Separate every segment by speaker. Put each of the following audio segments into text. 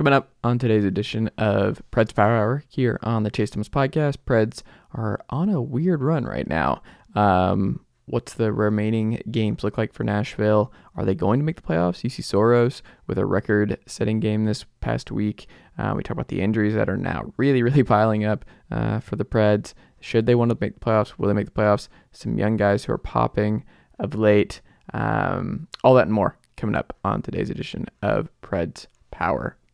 Speaker 1: Coming up on today's edition of Preds Power Hour here on the Chase Thomas podcast, Preds are on a weird run right now. Um, what's the remaining games look like for Nashville? Are they going to make the playoffs? Juuse Saros with a record setting game this past week. Uh, we talk about the injuries that are now really, really piling up uh, for the Preds. Should they want to make the playoffs? Will they make the playoffs? Some young guys who are popping of late. Um, all that and more coming up on today's edition of Preds Power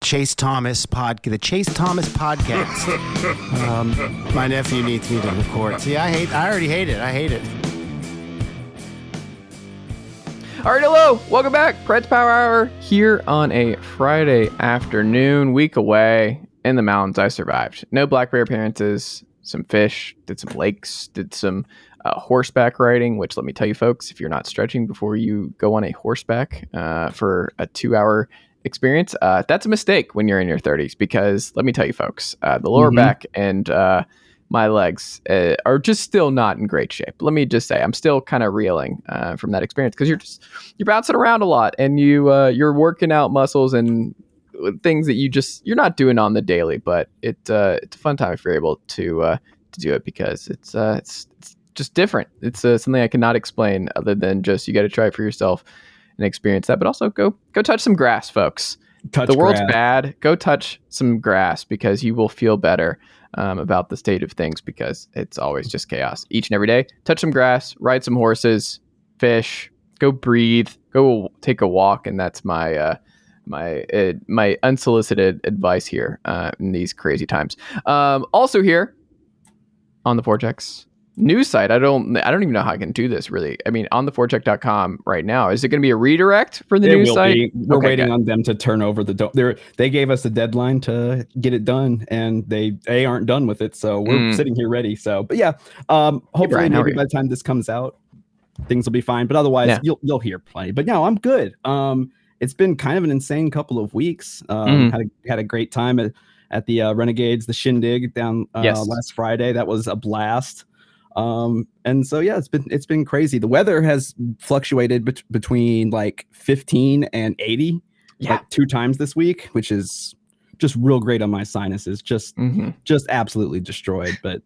Speaker 2: Chase Thomas pod, the Chase Thomas podcast. um, my nephew needs me to record. See, I hate. I already hate it. I hate it.
Speaker 1: All right, hello, welcome back, Preds Power Hour here on a Friday afternoon, week away in the mountains. I survived. No black bear appearances. Some fish. Did some lakes. Did some uh, horseback riding. Which let me tell you, folks, if you're not stretching before you go on a horseback uh, for a two-hour experience, uh, that's a mistake when you're in your 30s because let me tell you, folks, uh, the lower mm-hmm. back and uh, my legs uh, are just still not in great shape. Let me just say, I'm still kind of reeling uh, from that experience because you're just you're bouncing around a lot and you uh, you're working out muscles and things that you just you're not doing on the daily. But it it's a fun time if you're able to to do it because it's it's, it's just different. It's something I cannot explain other than just you got to try it for yourself and experience that. But also go go touch some grass, folks. Touch the world's grass. bad. Go touch some grass because you will feel better um, about the state of things because it's always just chaos each and every day. Touch some grass, ride some horses, fish, go breathe, go take a walk, and that's my uh, my uh, my unsolicited advice here uh, in these crazy times. Um, also here on the Vortex news site. I don't I don't even know how I can do this really. I mean, on the forecheck.com right now, is it going to be a redirect for the it news site? Be.
Speaker 3: We're okay, waiting good. on them to turn over the do- they they gave us a deadline to get it done and they they aren't done with it. So we're mm. sitting here ready. So, but yeah, um hopefully hey Bryan, maybe by the time this comes out, things will be fine, but otherwise yeah. you'll you'll hear plenty. But no, I'm good. Um it's been kind of an insane couple of weeks. Um mm. had a, had a great time at at the uh, Renegades, the Shindig down uh, yes. last Friday. That was a blast. Um, and so yeah, it's been it's been crazy. The weather has fluctuated bet- between like 15 and 80, yeah, like two times this week, which is just real great on my sinuses. Just mm-hmm. just absolutely destroyed. But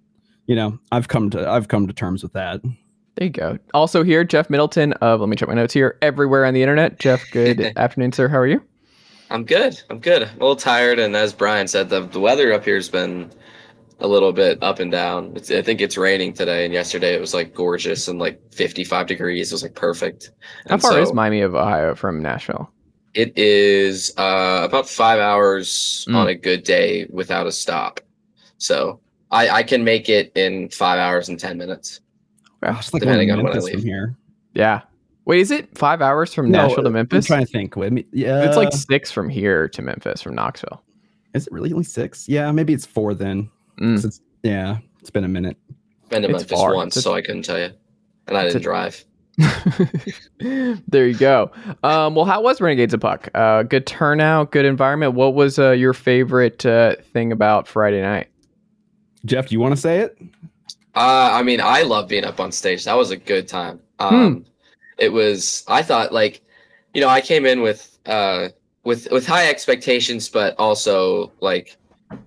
Speaker 3: you know, I've come to I've come to terms with that.
Speaker 1: There you go. Also here, Jeff Middleton of let me check my notes here. Everywhere on the internet. Jeff, good afternoon, sir. How are you?
Speaker 4: I'm good. I'm good. I'm a little tired, and as Bryan said, the the weather up here has been a little bit up and down. It's, I think it's raining today, and yesterday it was like gorgeous and like 55 degrees. It was like perfect.
Speaker 1: How far so, is Miami of Ohio from Nashville?
Speaker 4: It is uh, about five hours mm. on a good day without a stop. So I, I can make it in five hours and 10 minutes.
Speaker 3: Wow, it's like depending on when I leave. From here.
Speaker 1: Yeah. Wait, is it five hours from no, Nashville to Memphis?
Speaker 3: I'm trying to think. Yeah,
Speaker 1: it's like six from here to Memphis from Knoxville.
Speaker 3: Is it really only six? Yeah, maybe it's four then. Mm. It's, yeah, it's been a minute.
Speaker 4: Been to it's Memphis far. once, it's, so I couldn't tell you, and I didn't a, drive.
Speaker 1: there you go. Um, well, how was Renegades of Puck? Uh, good turnout, good environment. What was uh, your favorite uh, thing about Friday night?
Speaker 3: Jeff, do you want to say it?
Speaker 4: Uh, I mean, I love being up on stage. That was a good time. Um, hmm. It was. I thought like, you know, I came in with uh, with with high expectations, but also like,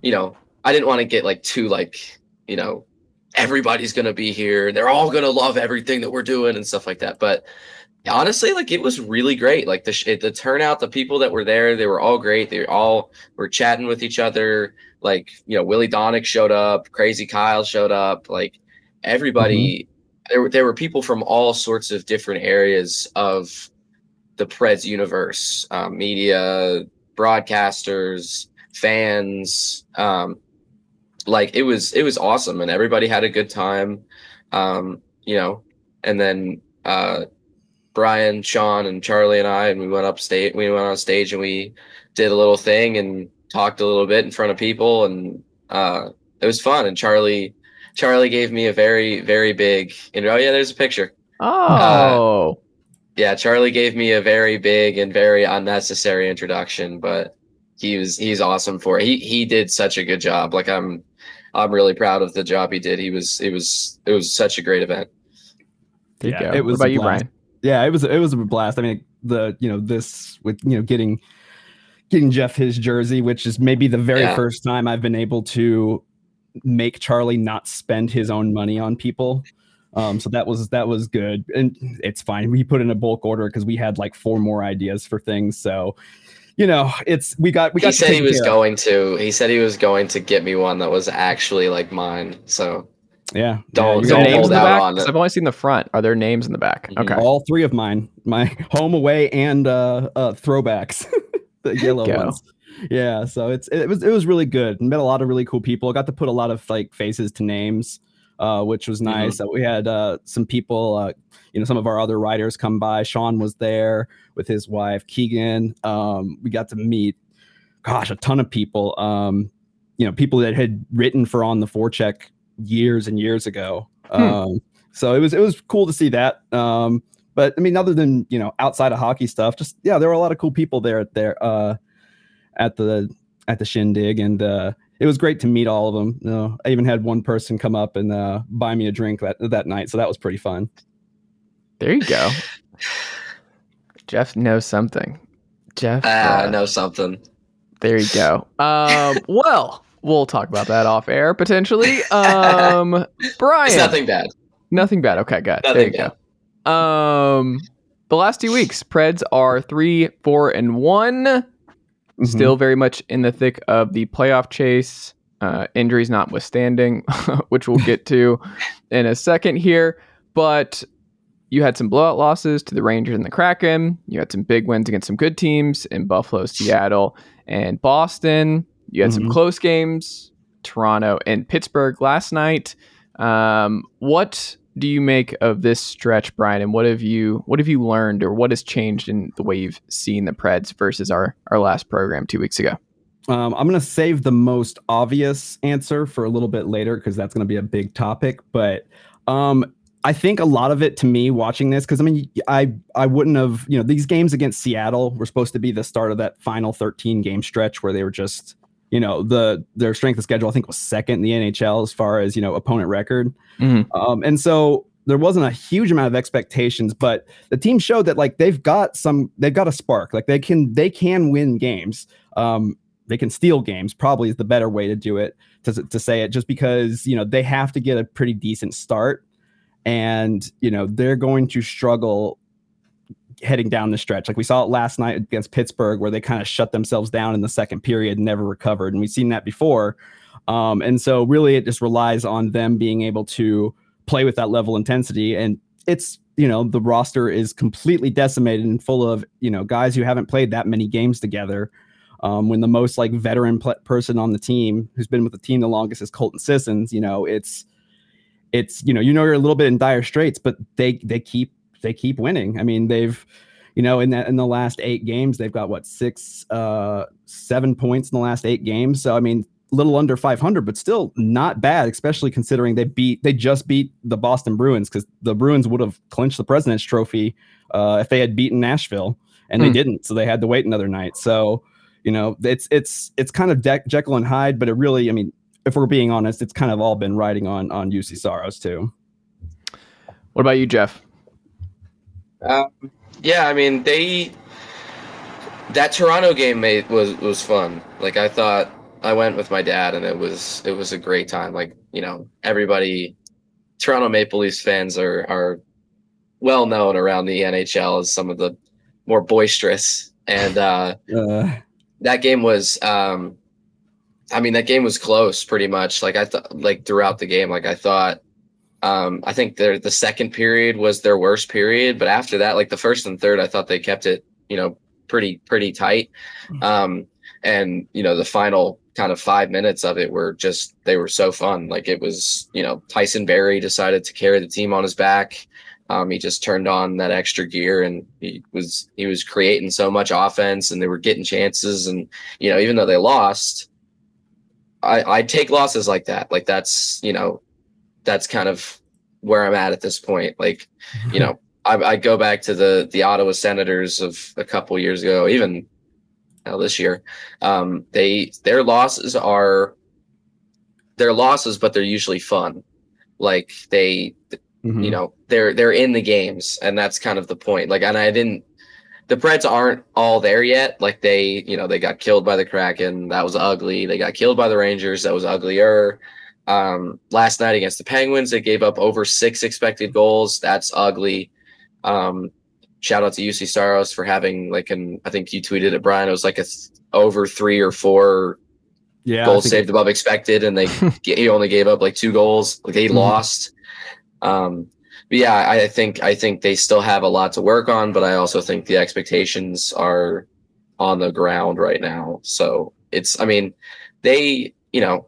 Speaker 4: you know, I didn't want to get like too like you know everybody's gonna be here. They're all gonna love everything that we're doing and stuff like that. But honestly, like it was really great. Like the sh- the turnout, the people that were there, they were all great. They all were chatting with each other. Like you know, Willy Daunic showed up, Crazy Kyle showed up. Like everybody, mm-hmm. there were there were people from all sorts of different areas of the Preds universe, um, media, broadcasters, fans. Um, like it was it was awesome, and everybody had a good time. Um, you know, and then uh, Bryan, Sean, and Charlie and I, and we went up stage. We went on stage and we did a little thing and talked a little bit in front of people, and uh, it was fun. And Charlie, Charlie gave me a very, very big. Know, oh yeah, there's a picture.
Speaker 1: Oh. Uh,
Speaker 4: yeah, Charlie gave me a very big and very unnecessary introduction, but he was he's awesome for it. He he did such a good job. Like I'm I'm really proud of the job he did. He was it was it was such a great event.
Speaker 3: yeah, it was what about you, Bryan? Yeah, it was it was a blast. I mean, the you know this with you know getting getting Jeff his jersey, which is maybe the very yeah. first time I've been able to make Charlie not spend his own money on people. Um, so that was that was good, and it's fine. We put in a bulk order because we had like four more ideas for things. So, you know, it's we got we got.
Speaker 4: He said he was going to. He said he was going to get me one that was actually like mine. So
Speaker 3: yeah.
Speaker 4: Don't,
Speaker 1: yeah,
Speaker 4: don't
Speaker 1: names in the back? I've only seen the front. Are there names in the back?
Speaker 3: Mm-hmm. Okay. All three of mine. My home away and uh, uh throwbacks. the yellow ones. Yeah, so it's it was it was really good. Met a lot of really cool people. Got to put a lot of like faces to names, uh, which was mm-hmm. nice. Mm-hmm. Uh, we had uh, some people, uh, you know, some of our other writers come by. Sean was there with his wife Keegan. Um, we got to meet, gosh, a ton of people. Um, you know, people that had written for on the forecheck years and years ago. Hmm. Um, so it was it was cool to see that. Um, but I mean, other than you know, outside of hockey stuff, just yeah, there were a lot of cool people there at there uh, at the at the shindig, and uh, it was great to meet all of them. You know, I even had one person come up and uh, buy me a drink that that night, so that was pretty fun.
Speaker 1: There you go. Jeff knows something. Jeff
Speaker 4: uh, knows something.
Speaker 1: There you go. Um, well, we'll talk about that off air potentially. Um, Bryan,
Speaker 4: it's nothing bad.
Speaker 1: Nothing bad. Okay, good.
Speaker 4: Nothing there you bad.
Speaker 1: go. Um, the last two weeks, Preds are three, four, and one. Mm-hmm. Still very much in the thick of the playoff chase. Uh, injuries notwithstanding, which we'll get to in a second here. But you had some blowout losses to the Rangers and the Kraken. You had some big wins against some good teams in Buffalo, Seattle, and Boston. You had mm-hmm. some close games, Toronto and Pittsburgh last night. Um, what do you make of this stretch, Bryan? And what have you what have you learned, or what has changed in the way you've seen the Preds versus our our last program two weeks ago?
Speaker 3: Um, I'm going to save the most obvious answer for a little bit later because that's going to be a big topic. But um, I think a lot of it to me watching this because I mean I I wouldn't have you know these games against Seattle were supposed to be the start of that final 13 game stretch where they were just you know the their strength of schedule I think was second in the NHL as far as you know opponent record, mm-hmm. um, and so there wasn't a huge amount of expectations, but the team showed that like they've got some they've got a spark, like they can they can win games, um, they can steal games. Probably is the better way to do it to to say it, just because you know they have to get a pretty decent start, and you know they're going to struggle heading down the stretch. Like we saw it last night against Pittsburgh, where they kind of shut themselves down in the second period and never recovered. And we've seen that before. Um, and so really it just relies on them being able to play with that level intensity. And it's, you know, the roster is completely decimated and full of, you know, guys who haven't played that many games together. Um, when the most like veteran pl- person on the team who's been with the team the longest is Colton Sissons, you know, it's, it's, you know, you know, you're a little bit in dire straits, but they, they keep they keep winning. I mean, they've you know in that in the last eight games they've got what six uh seven points in the last eight games. So I mean, a little under 500, but still not bad, especially considering they beat they just beat the Boston Bruins because the Bruins would have clinched the President's Trophy uh, if they had beaten Nashville, and they hmm. didn't, so they had to wait another night. So you know it's it's it's kind of De- Jekyll and Hyde, but it really, I mean, if we're being honest, it's kind of all been riding on on Juuse Saros too.
Speaker 1: What about you, Jeff?
Speaker 4: Um, yeah, I mean they that Toronto game made was was fun. Like I thought I went with my dad and it was it was a great time. Like, you know, everybody Toronto Maple Leafs fans are are well known around the NHL as some of the more boisterous. And uh, uh. that game was, um, I mean, that game was close pretty much. Like I thought, like throughout the game, like I thought, um, I think the the second period was their worst period, but after that, like the first and third, I thought they kept it, you know, pretty pretty tight. Mm-hmm. Um, and you know, the final kind of five minutes of it were just they were so fun. Like it was, you know, Tyson Barrie decided to carry the team on his back. Um, he just turned on that extra gear and he was he was creating so much offense and they were getting chances and you know even though they lost, I I take losses like that like that's you know that's kind of where I'm at at this point like you know I, I go back to the the Ottawa Senators of a couple years ago even now this year um, they their losses are their losses but they're usually fun like they Mm-hmm. You know, they're they're in the games, and that's kind of the point. Like, and I didn't. The Preds aren't all there yet. Like they, you know, they got killed by the Kraken. That was ugly. They got killed by the Rangers. That was uglier. Um, last night against the Penguins, they gave up over six expected goals. That's ugly. Um, shout out to Juuse Saros for having like an I think you tweeted it, Bryan. It was like a th- over three or four yeah, goals saved above expected, and they he only gave up like two goals. Like they mm-hmm. lost. Um, but yeah, I think I think they still have a lot to work on, but I also think the expectations are on the ground right now. So it's, I mean, they, you know,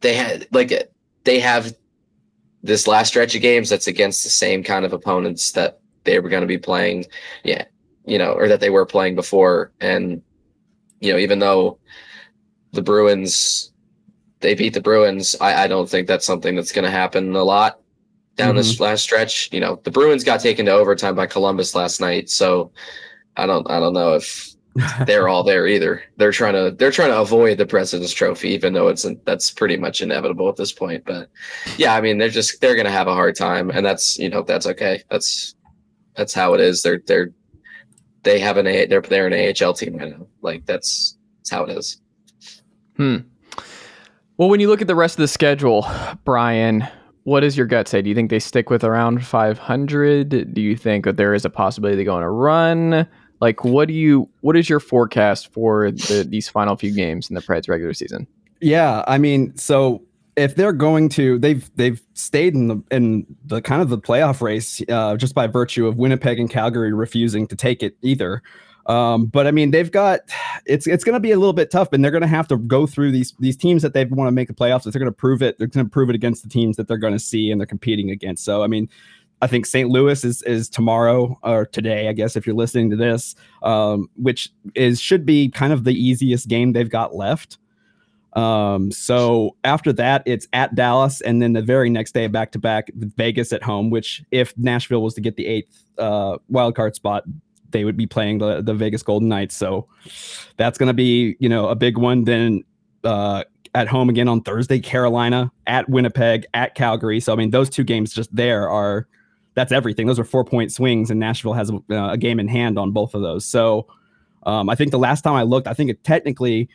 Speaker 4: they had like they have this last stretch of games that's against the same kind of opponents that they were going to be playing, yeah, you know, or that they were playing before, and you know, even though the Bruins they beat the Bruins, I, I don't think that's something that's going to happen a lot down mm-hmm. this last stretch. You know, the Bruins got taken to overtime by Columbus last night, so I don't I don't know if they're all there either. They're trying to they're trying to avoid the President's Trophy, even though it's that's pretty much inevitable at this point. But yeah, I mean they're just they're gonna have a hard time, and that's you know that's okay. That's that's how it is. They're they're they have an a they're they're an AHL team right now. Like that's that's how it is.
Speaker 1: Hmm. Well, when you look at the rest of the schedule, Bryan, what does your gut say? Do you think they stick with around 500? Do you think that there is a possibility they go on a run? Like, what do you? What is your forecast for the, these final few games in the Preds regular season?
Speaker 3: Yeah, I mean, so if they're going to, they've they've stayed in the in the kind of the playoff race uh, just by virtue of Winnipeg and Calgary refusing to take it either. Um, but I mean, they've got it's it's going to be a little bit tough, and they're going to have to go through these these teams that they want to make the playoffs. If they're going to prove it, they're going to prove it against the teams that they're going to see and they're competing against. So I mean, I think St. Louis is is tomorrow or today, I guess, if you're listening to this, um, which is should be kind of the easiest game they've got left. Um, so after that, it's at Dallas, and then the very next day, back to back Vegas at home. Which, if Nashville was to get the eighth uh, wild card spot, they would be playing the the Vegas Golden Knights. So that's going to be you know a big one. Then uh, at home again on Thursday, Carolina at Winnipeg at Calgary. So I mean those two games just there are that's everything. Those are four point swings, and Nashville has a, uh, a game in hand on both of those. So um, I think the last time I looked, I think it technically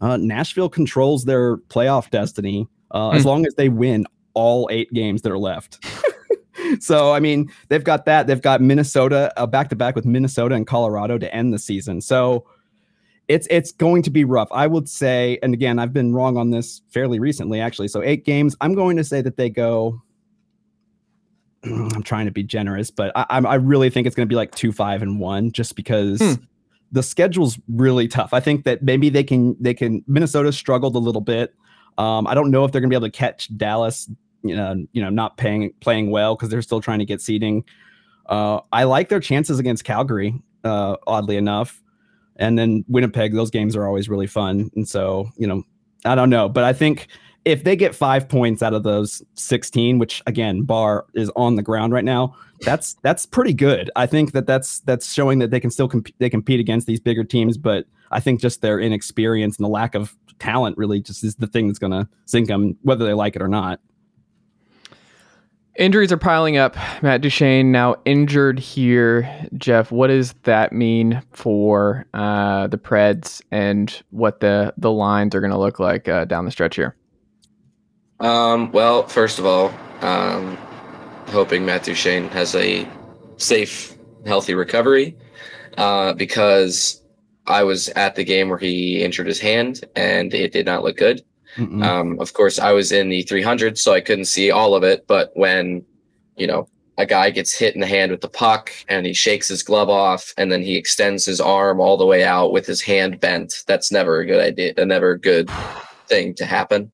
Speaker 3: uh, Nashville controls their playoff destiny uh, as hmm. long as they win all eight games that are left. so I mean, they've got that. They've got Minnesota back to back with Minnesota and Colorado to end the season. So it's it's going to be rough. I would say, and again, I've been wrong on this fairly recently, actually. So eight games. I'm going to say that they go. I'm trying to be generous, but I, I really think it's going to be like two, five, and one, just because. Hmm the schedule's really tough. I think that maybe they can they can Minnesota struggled a little bit. Um, I don't know if they're gonna be able to catch Dallas you know, you know, not paying playing well because they're still trying to get seeding. Uh, I like their chances against Calgary, uh, oddly enough, and then Winnipeg. Those games are always really fun, and so you know, I don't know, but I think if they get five points out of those 16 which again bar is on the ground right now that's that's pretty good i think that that's that's showing that they can still comp- they compete against these bigger teams but i think just their inexperience and the lack of talent really just is the thing that's going to sink them whether they like it or not
Speaker 1: Injuries are piling up. Matt Duchene now injured here. Jeff, what does that mean for uh, the Preds and what the the lines are going to look like uh, down the stretch here?
Speaker 4: Um, well, first of all, um, hoping Matt Duchene has a safe, healthy recovery uh, because I was at the game where he injured his hand and it did not look good. Um, of course, I was in the 300, so I couldn't see all of it. But when, you know, a guy gets hit in the hand with the puck and he shakes his glove off and then he extends his arm all the way out with his hand bent, that's never a good idea, a never a good thing to happen.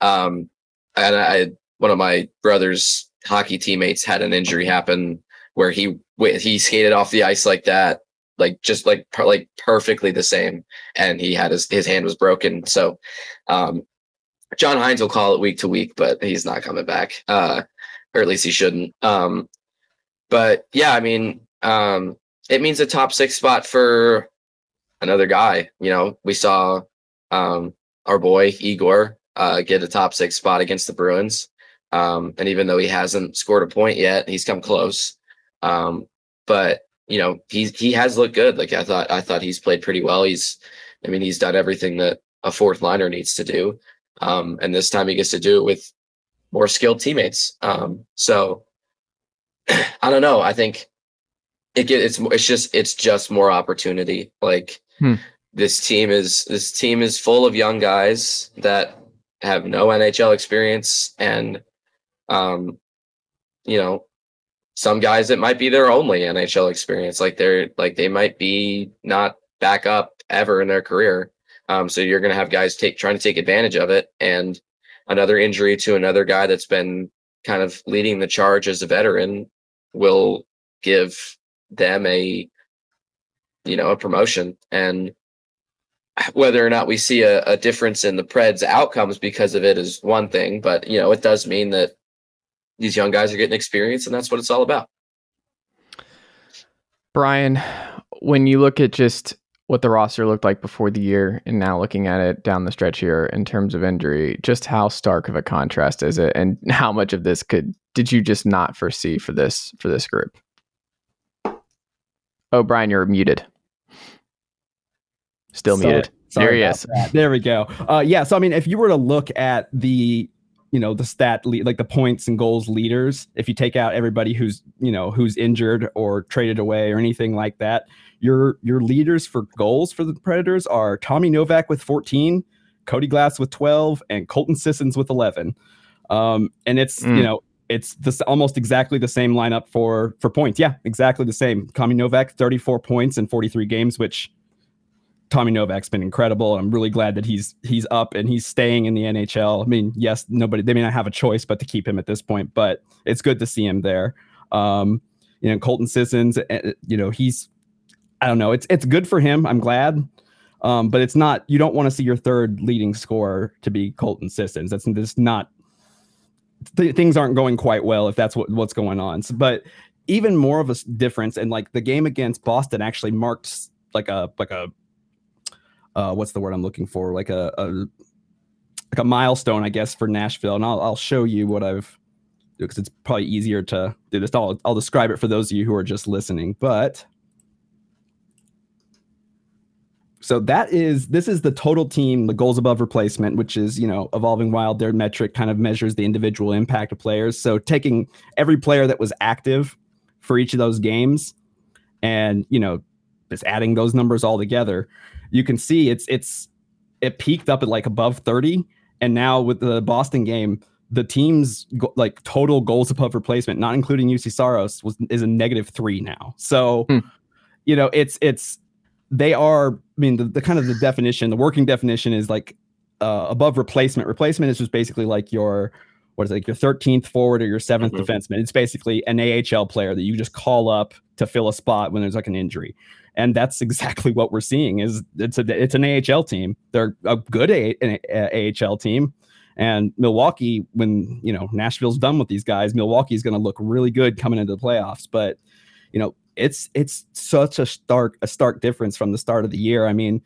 Speaker 4: Um, and I, one of my brother's hockey teammates had an injury happen where he he skated off the ice like that like just like like perfectly the same and he had his his hand was broken so um John Hynes will call it week to week, but he's not coming back. Uh, or at least he shouldn't. Um, but yeah, I mean, um, it means a top six spot for another guy. You know, we saw um, our boy Egor uh, get a top six spot against the Bruins. Um, and even though he hasn't scored a point yet, he's come close. Um, but you know, he he has looked good. Like I thought, I thought he's played pretty well. He's, I mean, he's done everything that a fourth liner needs to do. Um, and this time he gets to do it with more skilled teammates. Um, so I don't know. I think it get, it's it's just it's just more opportunity. Like hmm. this team is this team is full of young guys that have no NHL experience and um you know some guys it might be their only NHL experience like they're like they might be not back up ever in their career. Um, so you're going to have guys take trying to take advantage of it, and another injury to another guy that's been kind of leading the charge as a veteran will give them a you know a promotion. And whether or not we see a, a difference in the Preds outcomes because of it is one thing, but you know, it does mean that these young guys are getting experience and that's what it's all about.
Speaker 1: Bryan, when you look at just what the roster looked like before the year and now looking at it down the stretch here in terms of injury, just how stark of a contrast is it and how much of this could did you just not foresee for this for this group? Oh, Bryan, you're muted. Still sorry, muted. Sorry there he is.
Speaker 3: That. There we go. Uh, yeah. So I mean, if you were to look at the you know the stat le- like the points and goals leaders if you take out everybody who's you know who's injured or traded away or anything like that your your leaders for goals for the Predators are Tommy Novak with 14, Cody Glass with 12, and Colton Sissons with 11. Um, and it's mm. you know it's this almost exactly the same lineup for for points. Yeah, exactly the same. Tommy Novak 34 points in 43 games, which Tommy Novak's been incredible. I'm really glad that he's he's up and he's staying in the NHL. I mean, yes, nobody they may not have a choice but to keep him at this point, but it's good to see him there. Um, you know, Colton Sissons, eh, you know, he's I don't know. It's it's good for him. I'm glad. Um, but it's not. You don't want to see your third leading scorer to be Colton Sissons. That's just not. Th- things aren't going quite well if that's what, what's going on. So, but even more of a difference, and like the game against Boston actually marked like a like a uh, what's the word I'm looking for? Like a, a like a milestone, I guess, for Nashville. And I'll I'll show you what I've because it's probably easier to do this. I'll I'll describe it for those of you who are just listening. But So that is this is the total team, the goals above replacement, which is you know evolving wild. Their metric kind of measures the individual impact of players. So taking every player that was active for each of those games, and you know just adding those numbers all together, you can see it's it's it peaked up at like above thirty, and now with the Boston game, the team's like total goals above replacement, not including Juuse Saros, was is a negative three now. So. Hmm. You know, it's it's they are i mean the, the kind of the definition the working definition is like uh, above replacement replacement is just basically like your what is it, like your 13th forward or your 7th mm-hmm. defenseman it's basically an ahl player that you just call up to fill a spot when there's like an injury and that's exactly what we're seeing is it's a it's an ahl team they're a good a, a, ahl team and milwaukee when you know nashville's done with these guys milwaukee's going to look really good coming into the playoffs but you know it's it's such a stark a stark difference from the start of the year. I mean,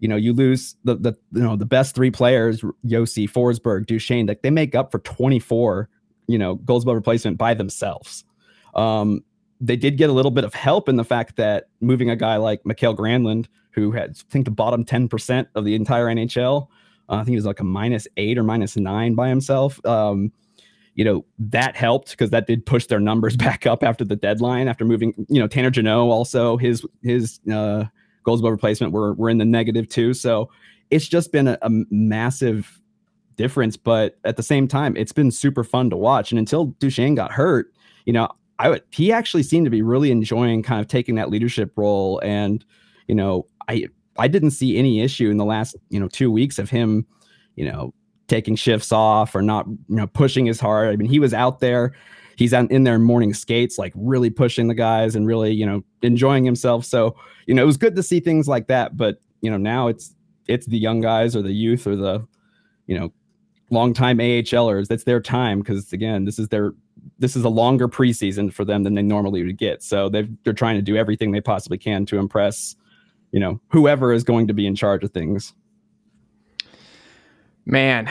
Speaker 3: you know, you lose the the you know the best three players, Josi, Forsberg, Duchene, like they make up for 24, you know, goals above replacement by themselves. Um, they did get a little bit of help in the fact that moving a guy like Mikael Granlund, who had I think the bottom 10% of the entire NHL, uh, I think he was like a minus eight or minus nine by himself. Um, you know, that helped because that did push their numbers back up after the deadline. After moving, you know, Tanner Jeannot also his his uh, goals above replacement were were in the negative too. So it's just been a, a massive difference. But at the same time, it's been super fun to watch. And until Duchene got hurt, you know, I would he actually seemed to be really enjoying kind of taking that leadership role. And you know, I I didn't see any issue in the last you know two weeks of him, you know, taking shifts off or not you know pushing as hard. I mean, he was out there. He's out in there morning skates, like really pushing the guys and really, you know, enjoying himself. So, you know, it was good to see things like that. But, you know, now it's it's the young guys or the youth or the, you know, longtime AHLers. That's their time because again, this is their this is a longer preseason for them than they normally would get. So they they're trying to do everything they possibly can to impress, you know, whoever is going to be in charge of things.
Speaker 1: Man,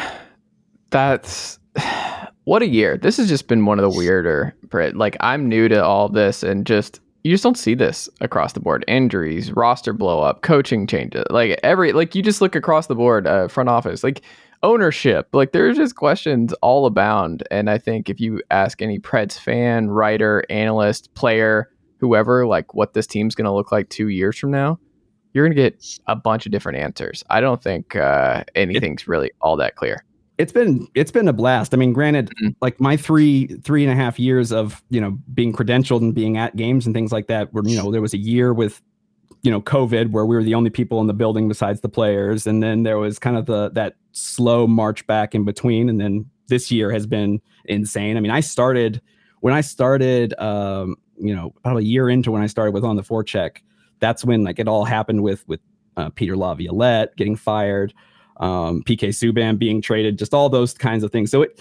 Speaker 1: that's what a year. This has just been one of the weirder like I'm new to all this and just you just don't see this across the board. Injuries, roster blow up, coaching changes. Like every like you just look across the board, uh, front office, like ownership. Like there's just questions all abound. And I think if you ask any Preds fan, writer, analyst, player, whoever, like what this team's going to look like two years from now, you're going to get a bunch of different answers. I don't think uh, anything's it, really all that clear
Speaker 3: it's been it's been a blast. I mean, granted, mm-hmm. like my three three and a half years of you know being credentialed and being at games and things like that, where you know there was a year with you know COVID where we were the only people in the building besides the players, and then there was kind of the that slow march back in between, and then this year has been insane. I mean, I started when I started, um, you know, about a year into when I started with on the forecheck. That's when like it all happened with with uh, Peter Laviolette getting fired um, PK Subban being traded, just all those kinds of things. So it,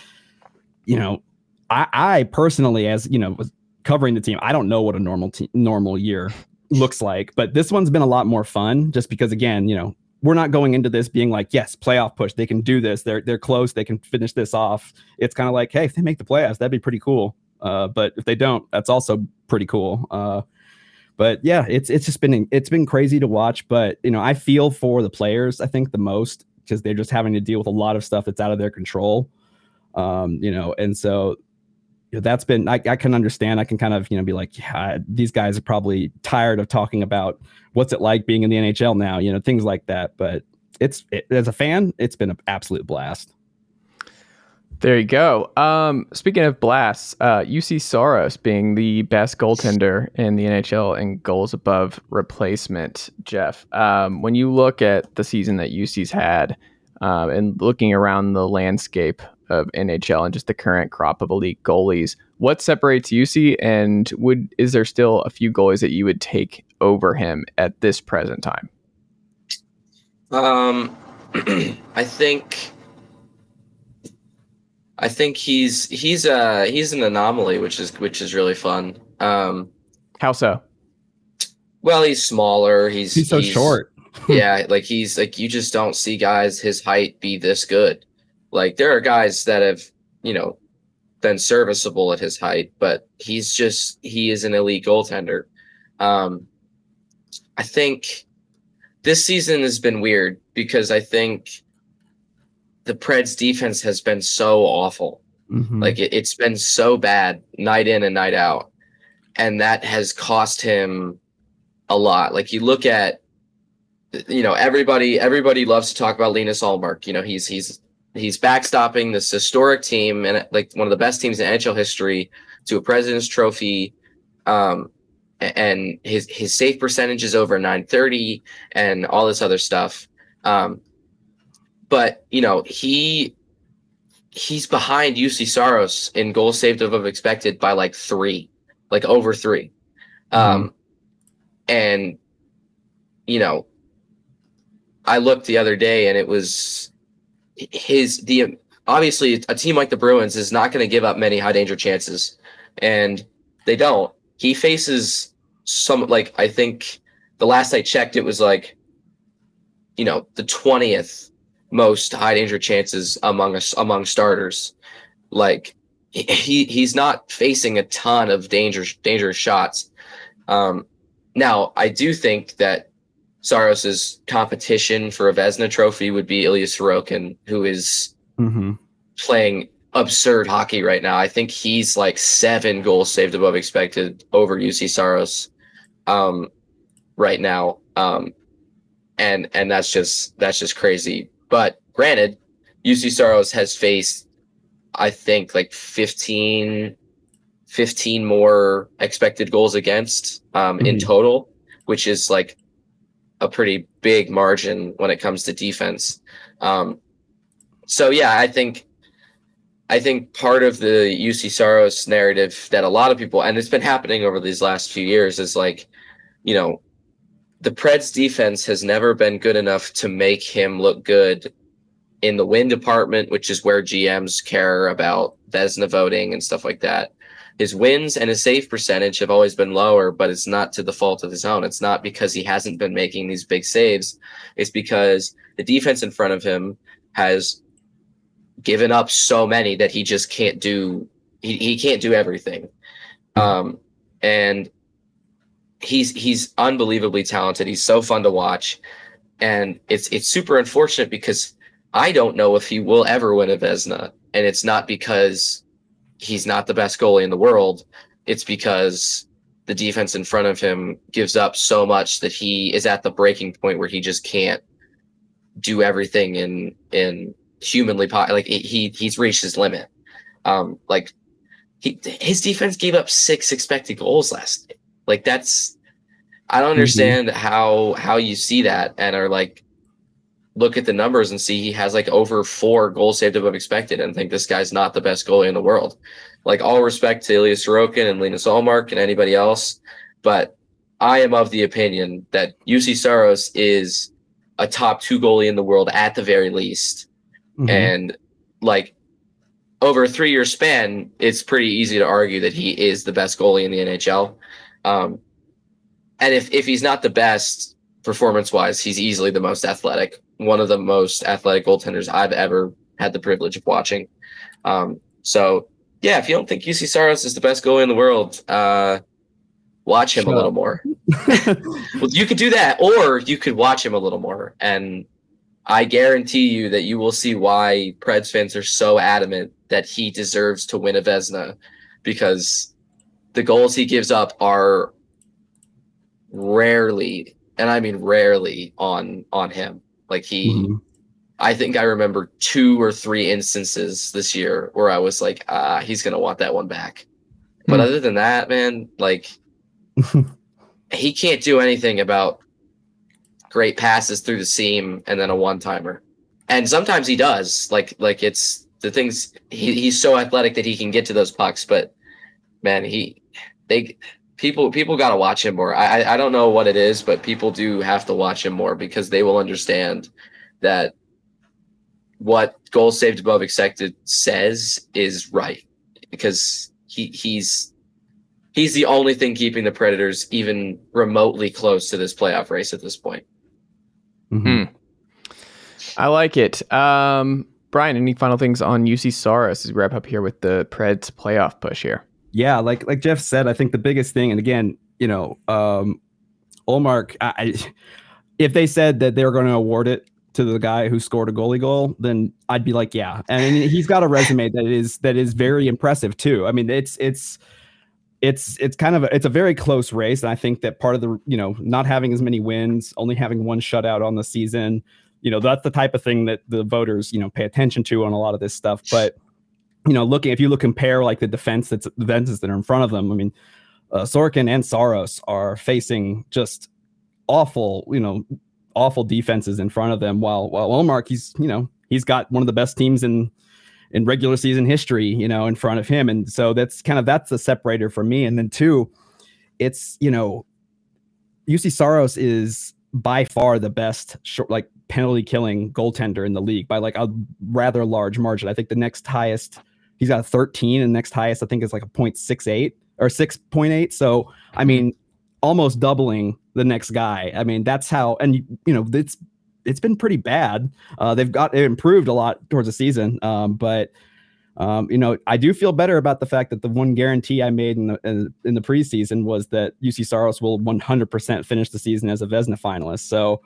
Speaker 3: you know, I, I personally, as you know, was covering the team, I don't know what a normal te- normal year looks like, but this one's been a lot more fun just because, again, you know, we're not going into this being like, yes, playoff push, they can do this, they're they're close, they can finish this off. It's kind of like, hey, if they make the playoffs, that'd be pretty cool. Uh, but if they don't, that's also pretty cool. Uh, but yeah, it's it's just been it's been crazy to watch. But you know, I feel for the players. I think the most because they're just having to deal with a lot of stuff that's out of their control. Um, you know, and so know, that's been I, I, can understand. I can kind of you know be like, yeah, these guys are probably tired of talking about what's it like being in the NHL now, you know, things like that. But it's it, as a fan, it's been an absolute blast.
Speaker 1: There you go. Um, speaking of blasts, uh, Juuse Saros being the best goaltender in the NHL in goals above replacement. Jeff, um, when you look at the season that Juuse's had, uh, and looking around the landscape of NHL and just the current crop of elite goalies, what separates Juuse, and would is there still a few goalies that you would take over him at this present time?
Speaker 4: Um, I think I think he's he's uh he's an anomaly, which is which is really fun. Um,
Speaker 1: How so?
Speaker 4: Well, he's smaller. He's
Speaker 3: he's so he's, short.
Speaker 4: yeah, like he's like you just don't see guys his height be this good. Like there are guys that have you know been serviceable at his height, but he's just he is an elite goaltender. Um, I think this season has been weird because I think the Preds defense has been so awful. Mm-hmm. Like it, it's been so bad night in and night out. And that has cost him a lot. Like you look at you know, everybody everybody loves to talk about Linus Ullmark. You know, he's he's he's backstopping this historic team and like one of the best teams in NHL history to a President's Trophy. Um, and his his save percentage is over 930 and all this other stuff. Um, but you know he he's behind Juuse Saros in goal saved above expected by like three, like over 3 mm-hmm. Um, and you know, I looked the other day and it was his the obviously a team like the Bruins is not going to give up many high danger chances, and they don't. He faces some like I think the last I checked, it was like you know the twentieth most high danger chances among us among starters. Like he he's not facing a ton of danger dangerous shots. Um, now I do think that Saros's competition for a Vezina trophy would be Ilya Sorokin, who is mm-hmm. playing absurd hockey right now. I think he's like seven goals saved above expected over Juuse Saros um, right now. Um, and and that's just that's just crazy. But granted, Juuse Saros has faced, I think, like 15, 15 more expected goals against um, mm-hmm. in total, which is like a pretty big margin when it comes to defense. Um, so yeah, I think I think part of the Juuse Saros narrative that a lot of people, and it's been happening over these last few years, is like, you know, the Preds defense has never been good enough to make him look good in the win department, which is where GMs care about Vezina voting and stuff like that. His wins and his save percentage have always been lower, but it's not to the fault of his own. It's not because he hasn't been making these big saves. It's because the defense in front of him has given up so many that he just can't do he, he can't do everything. Um, and he's he's unbelievably talented. He's so fun to watch. And it's it's super unfortunate because I don't know if he will ever win a Vezina. And it's not because he's not the best goalie in the world. It's because the defense in front of him gives up so much that he is at the breaking point where he just can't do everything in in humanly po- like he he's reached his limit. Um, like he his defense gave up six expected goals last. Night. Like that's I don't mm-hmm. understand mm-hmm. how how you see that and are like look at the numbers and see he has like over four goals saved above expected and think this guy's not the best goalie in the world. Like all respect to Ilya Sorokin and Linus Ullmark and anybody else, but I am of the opinion that Juuse Saros is a top two goalie in the world at the very least. Mm-hmm. And like over a three year span, it's pretty easy to argue that he is the best goalie in the NHL. Um, and if, if he's not the best performance wise, he's easily the most athletic, one of the most athletic goaltenders I've ever had the privilege of watching. Um, so yeah, if you don't think Juuse Saros is the best goalie in the world, uh, watch him a little more. well, you could do that, or you could watch him a little more, and I guarantee you that you will see why Preds fans are so adamant that he deserves to win a Vezina, because the goals he gives up are rarely, and I mean rarely, on on him. Like he, mm-hmm. I think I remember two or three instances this year where I was like, ah, he's gonna want that one back. But mm. other than that, man, like he can't do anything about great passes through the seam and then a one timer. And sometimes he does. Like like it's the things he, he's so athletic that he can get to those pucks, but man, he they people people got to watch him more. I I don't know what it is, but people do have to watch him more because they will understand that what goal saved above expected says is right because he he's he's the only thing keeping the Predators even remotely close to this playoff race at this point.
Speaker 1: Mm-hmm. I like it. Um, Bryan, any final things on Juuse Saros as we wrap up here with the Preds playoff push here?
Speaker 3: Yeah, like like Jeff said, I think the biggest thing, and again, you know, um, Ullmark, I, I, if they said that they were going to award it to the guy who scored a goalie goal, then I'd be like, yeah. And he's got a resume that is that is very impressive too. I mean, it's it's it's it's kind of a, it's a very close race, and I think that part of the you know not having as many wins, only having one shutout on the season, you know that's the type of thing that the voters you know pay attention to on a lot of this stuff. But you know, looking if you look compare like the defense that's the defenses that are in front of them, I mean, uh, Sorokin and Saros are facing just awful, you know, awful defenses in front of them. While while Ullmark, he's you know he's got one of the best teams in in regular season history, you know, in front of him. And so that's kind of that's the separator for me. And then two, it's you know, Juuse Saros is by far the best short like penalty killing goaltender in the league by like a rather large margin. I think the next highest he's got 13 and next highest I think is like a 0.68 or 6.8. So I mean almost doubling the next guy. I mean that's how and you know it's it's been pretty bad. Uh, they've got it improved a lot towards the season, um, but um, you know I do feel better about the fact that the one guarantee I made in the in, in the preseason was that Juuse Saros will 100% finish the season as a Vezina finalist. So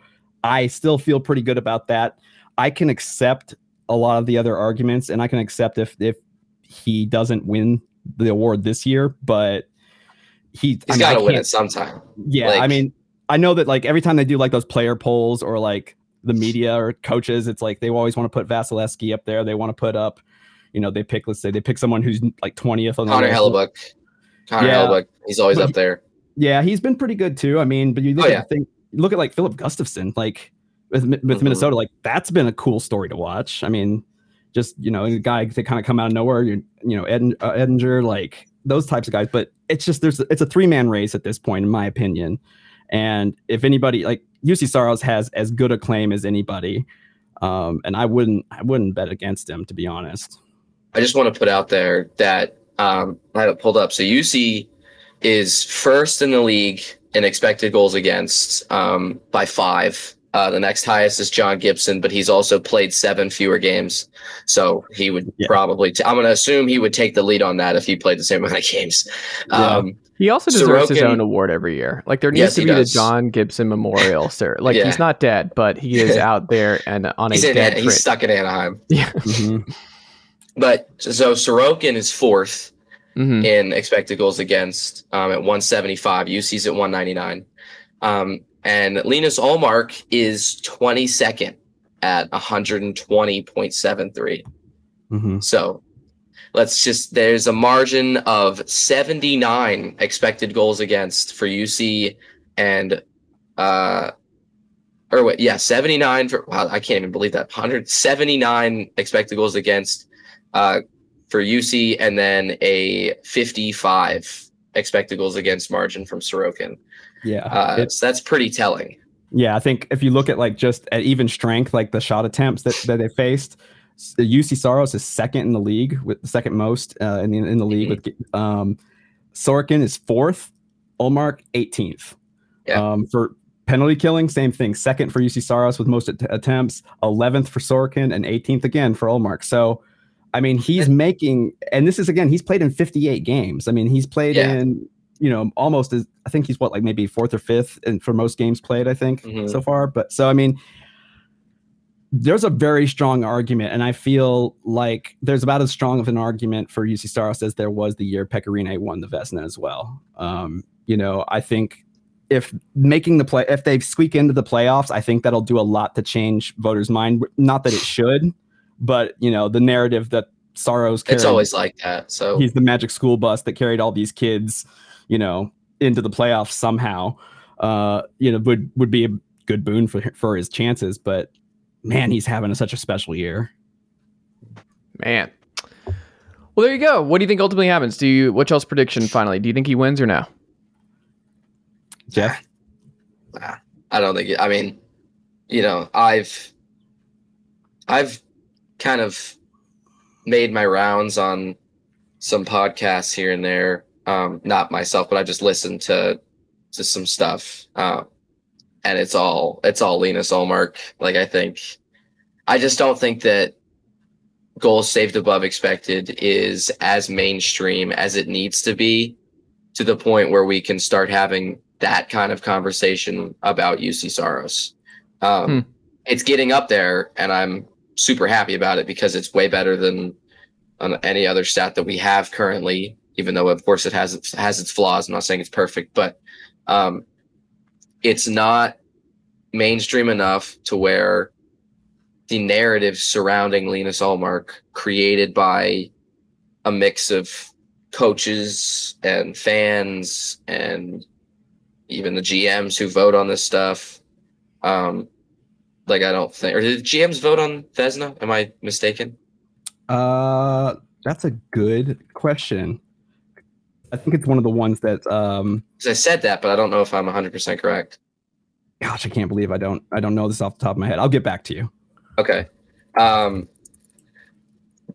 Speaker 3: I still feel pretty good about that. I can accept a lot of the other arguments, and I can accept if if he doesn't win the award this year, but he
Speaker 4: he's got to win it sometime.
Speaker 3: Yeah, like, I mean, I know that like every time they do like those player polls or like the media or coaches, it's like they always want to put Vasilevskiy up there. They want to put up, you know, they pick let's say they pick someone who's like twentieth on
Speaker 4: the Connor Hellebuyck. Connor yeah. Hellebuyck, he's always but up there.
Speaker 3: Yeah, he's been pretty good too. I mean, but you look oh, yeah. at think, look at like Filip Gustavsson, like with with mm-hmm. Minnesota, like that's been a cool story to watch. I mean, just you know, a guy to kind of come out of nowhere. You, you know, Ed, uh, Oettinger, like those types of guys. But it's just there's it's a three man race at this point, in my opinion. And if anybody like Juuse Saros has as good a claim as anybody, um, and I wouldn't I wouldn't bet against him to be honest.
Speaker 4: I just want to put out there that um, I have it pulled up. So Juuse is first in the league in expected goals against um, by five. Uh, the next highest is John Gibson, but he's also played seven fewer games. So he would yeah. probably, i am going to assume he would take the lead on that if he played the same amount of games. Um,
Speaker 1: he also deserves Sorokin, his own award every year. Like there needs yes, to be does. the John Gibson Memorial, sir. Like yeah. he's not dead, but he is out there and on
Speaker 4: he's
Speaker 1: a dead.
Speaker 4: An, he's stuck in Anaheim.
Speaker 1: Yeah. Mm-hmm.
Speaker 4: But so Sorokin is 4th mm-hmm. in expected goals against um, at 175. Juuse's at 199. Um, and Linus Ullmark is 22nd at 120.73. Mm-hmm. So let's just there's a margin of 79 expected goals against for Juuse and uh or wait, yeah, 79 for wow, I can't even believe that. 179 expected goals against uh for Juuse and then a 55 expected goals against margin from Sorokin.
Speaker 3: Yeah.
Speaker 4: Uh, so that's pretty telling.
Speaker 3: Yeah, I think if you look at like just at even strength, like the shot attempts that, that they faced, Juuse Saros is second in the league with the second most uh, in the in the league. Mm-hmm. With um, Sorokin is fourth, Ullmark 18th. Yeah. Um, for penalty killing, same thing. Second for Juuse Saros with most attempts, 11th for Sorokin, and 18th again for Ullmark. So, I mean, he's making, and this is again, he's played in 58 games. I mean, he's played yeah. in, you know, almost as I think he's what like maybe fourth or fifth, and for most games played, I think mm-hmm. so far. But so I mean, there's a very strong argument, and I feel like there's about as strong of an argument for Juuse Saros as there was the year Pekka won the Vezina as well. Um, you know, I think if making the play, if they squeak into the playoffs, I think that'll do a lot to change voters' mind. Not that it should, but you know, the narrative that Saros.
Speaker 4: Carried, it's always like that. So
Speaker 3: he's the magic school bus that carried all these kids, you know, into the playoffs somehow. Uh, you know, would would be a good boon for for his chances, but man, he's having a, such a special year.
Speaker 1: Man. Well, there you go. What do you think ultimately happens? Do you what's y'all's prediction finally? Do you think he wins or no?
Speaker 3: Jeff?
Speaker 4: I don't think I mean, you know, I've I've kind of made my rounds on some podcasts here and there. Um, not myself, but I just listened to to some stuff. Uh, and it's all it's all Linus Ullmark. Like I think, I just don't think that goals saved above expected is as mainstream as it needs to be, to the point where we can start having that kind of conversation about Juuse Saros. Um, hmm. It's getting up there, and I'm super happy about it because it's way better than any other stat that we have currently. Even though, of course, it has its, has its flaws. I'm not saying it's perfect, but um, it's not mainstream enough to where the narrative surrounding Linus Ullmark, created by a mix of coaches and fans and even the GMs who vote on this stuff. Um, like I don't think, or did GMs vote on Vezina? Am I mistaken?
Speaker 3: Uh, that's a good question. I think it's one of the ones that um
Speaker 4: I said that, but I don't know if I'm 100% correct.
Speaker 3: Gosh, I can't believe I don't I don't know this off the top of my head. I'll get back to you.
Speaker 4: Okay. Um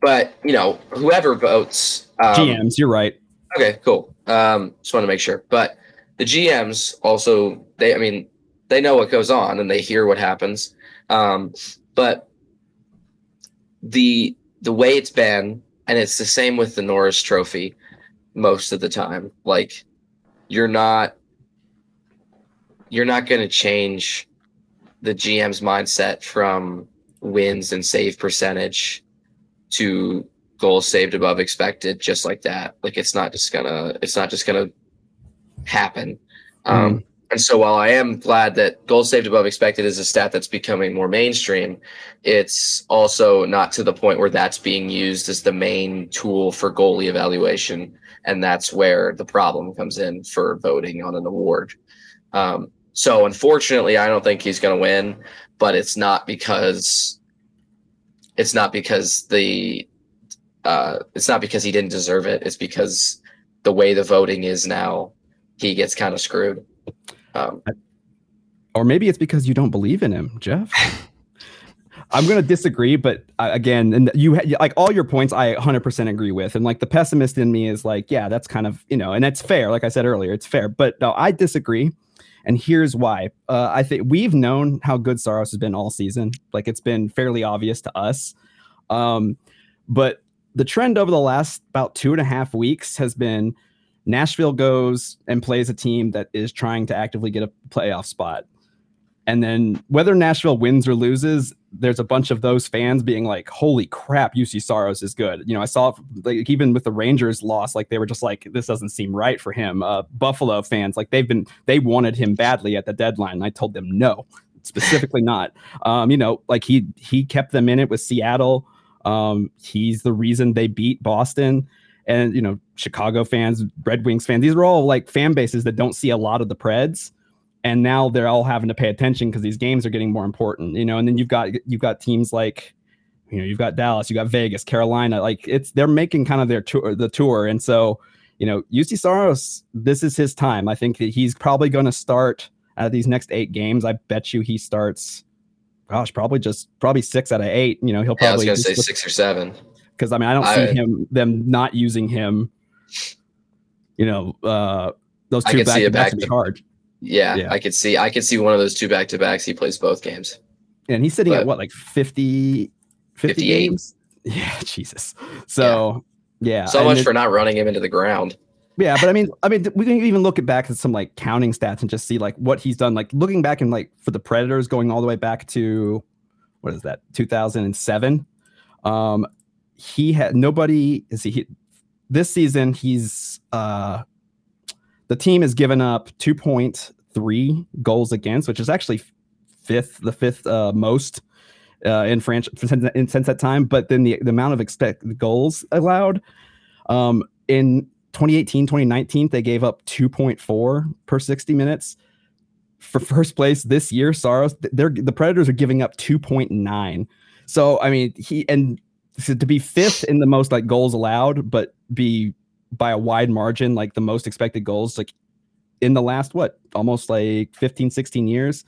Speaker 4: but, you know, whoever votes um,
Speaker 3: GMs, you're right.
Speaker 4: Okay, cool. Um just want to make sure. But the GMs also they I mean, they know what goes on and they hear what happens. Um but the the way it's been and it's the same with the Norris trophy most of the time. Like you're not you're not going to change the GM's mindset from wins and save percentage to goals saved above expected just like that. Like it's not just gonna it's not just gonna happen. Um, mm. And so while I am glad that goals saved above expected is a stat that's becoming more mainstream, it's also not to the point where that's being used as the main tool for goalie evaluation. And that's where the problem comes in for voting on an award. Um, so unfortunately, I don't think he's going to win, but it's not because it's not because the uh, it's not because he didn't deserve it. It's because the way the voting is now, he gets kind of screwed. Um,
Speaker 3: or maybe it's because you don't believe in him, Jeff. I'm going to disagree, but uh, again, and you like all your points, I 100% agree with. And like the pessimist in me is like, yeah, that's kind of, you know, and that's fair. Like I said earlier, it's fair. But no, I disagree. And here's why. Uh, I think we've known how good Saros has been all season. Like it's been fairly obvious to us. Um, but the trend over the last about two and a half weeks has been Nashville goes and plays a team that is trying to actively get a playoff spot. And then whether Nashville wins or loses, there's a bunch of those fans being like, "Holy crap, Juuse Saros is good." You know, I saw like even with the Rangers loss, like they were just like, "This doesn't seem right for him." Uh, Buffalo fans, like they've been they wanted him badly at the deadline. I told them no, specifically not. Um, you know, like he he kept them in it with Seattle. Um, he's the reason they beat Boston. And you know, Chicago fans, Red Wings fans, these are all like fan bases that don't see a lot of the Preds. And now they're all having to pay attention because these games are getting more important, you know. And then you've got you've got teams like, you know, you've got Dallas, you got Vegas, Carolina. Like it's they're making kind of their tour, the tour, and so you know, Juuse Saros, this is his time. I think that he's probably going to start out of these next eight games. I bet you he starts gosh, probably just probably six out of eight. You know, he'll probably.
Speaker 4: Yeah, I was gonna say six or seven.
Speaker 3: Because I mean, I don't I, see him them not using him. You know, uh, those two back to back to hard.
Speaker 4: Yeah, yeah, I could see. I could see one of those two back to backs. He plays both games.
Speaker 3: And he's sitting but, at what, like 50, 50 games? Yeah, Jesus. So yeah, yeah.
Speaker 4: so much it, for not running him into the ground.
Speaker 3: Yeah, but I mean, I mean, we can even look at back at some like counting stats and just see like what he's done. Like looking back and like for the Predators, going all the way back to what is that, 2007. Um, he had nobody. Is he, he this season? He's uh, the team has given up 2.3 goals against, which is actually fifth, the fifth uh, most uh, in franchise since that time. But then the, the amount of expected goals allowed um, in 2018, 2019, they gave up 2.4 per 60 minutes. For first place this year, Saros, they're the Predators are giving up 2.9. So I mean, he and to be fifth in the most like goals allowed, but be by a wide margin, like the most expected goals, like in the last what almost like 15, 16 years.